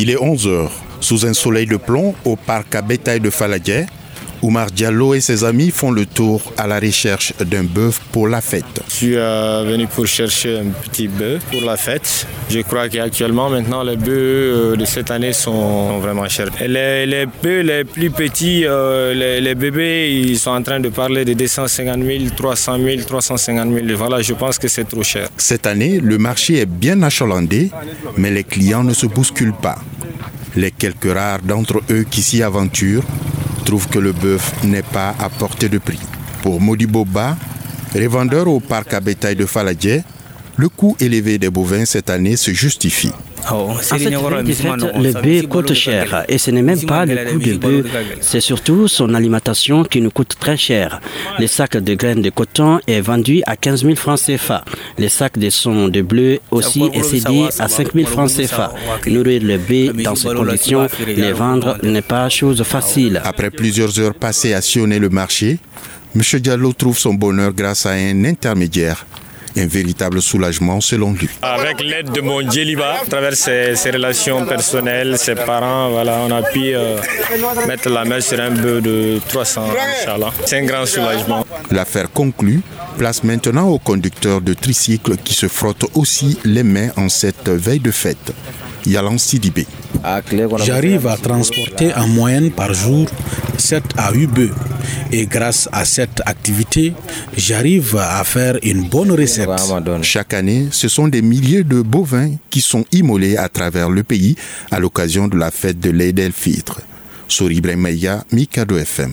Il est 11h. Sous un soleil de plomb, au parc à bétail de Faladje, Oumar Diallo et ses amis font le tour à la recherche d'un bœuf pour la fête. Je suis euh, venu pour chercher un petit bœuf pour la fête. Je crois qu'actuellement, maintenant, les bœufs euh, de cette année sont vraiment chers. les, les bœufs les plus petits, euh, les, bébés, ils sont en train de parler de 250 000, 300 000, 350 000. Voilà, je pense que c'est trop cher. Cette année, le marché est bien achalandé, mais les clients ne se bousculent pas. Les quelques rares d'entre eux qui s'y aventurent trouvent que le bœuf n'est pas à portée de prix. Pour Modiboba, revendeur au parc à bétail de Faladje, le coût élevé des bovins cette année se justifie. En cette le bœuf coûte cher et ce n'est même pas le coût du bœuf, c'est surtout son alimentation qui nous coûte très cher. Le sac de graines de coton est vendu à 15 000 francs CFA. Le sac de son de bleu aussi est cédé à 5 000 francs CFA. Nourrir le bœuf dans ces conditions, les vendre n'est pas chose facile. Après plusieurs heures passées à sillonner le marché, M. Diallo trouve son bonheur grâce à un intermédiaire un véritable soulagement selon lui. Avec l'aide de mon Djeliba, à travers ses, relations personnelles, ses parents, voilà, on a pu euh, mettre la main sur un bœuf de 300, C'est un grand soulagement. L'affaire conclue place maintenant au conducteur de tricycle qui se frotte aussi les mains en cette veille de fête. Yalan Sidibé. J'arrive à transporter en moyenne par jour 7 à 8 bœufs. Et grâce à cette activité, j'arrive à faire une bonne recette. Chaque année, ce sont des milliers de bovins qui sont immolés à travers le pays à l'occasion de la fête de l'Aïd el-Fitr. Mika FM.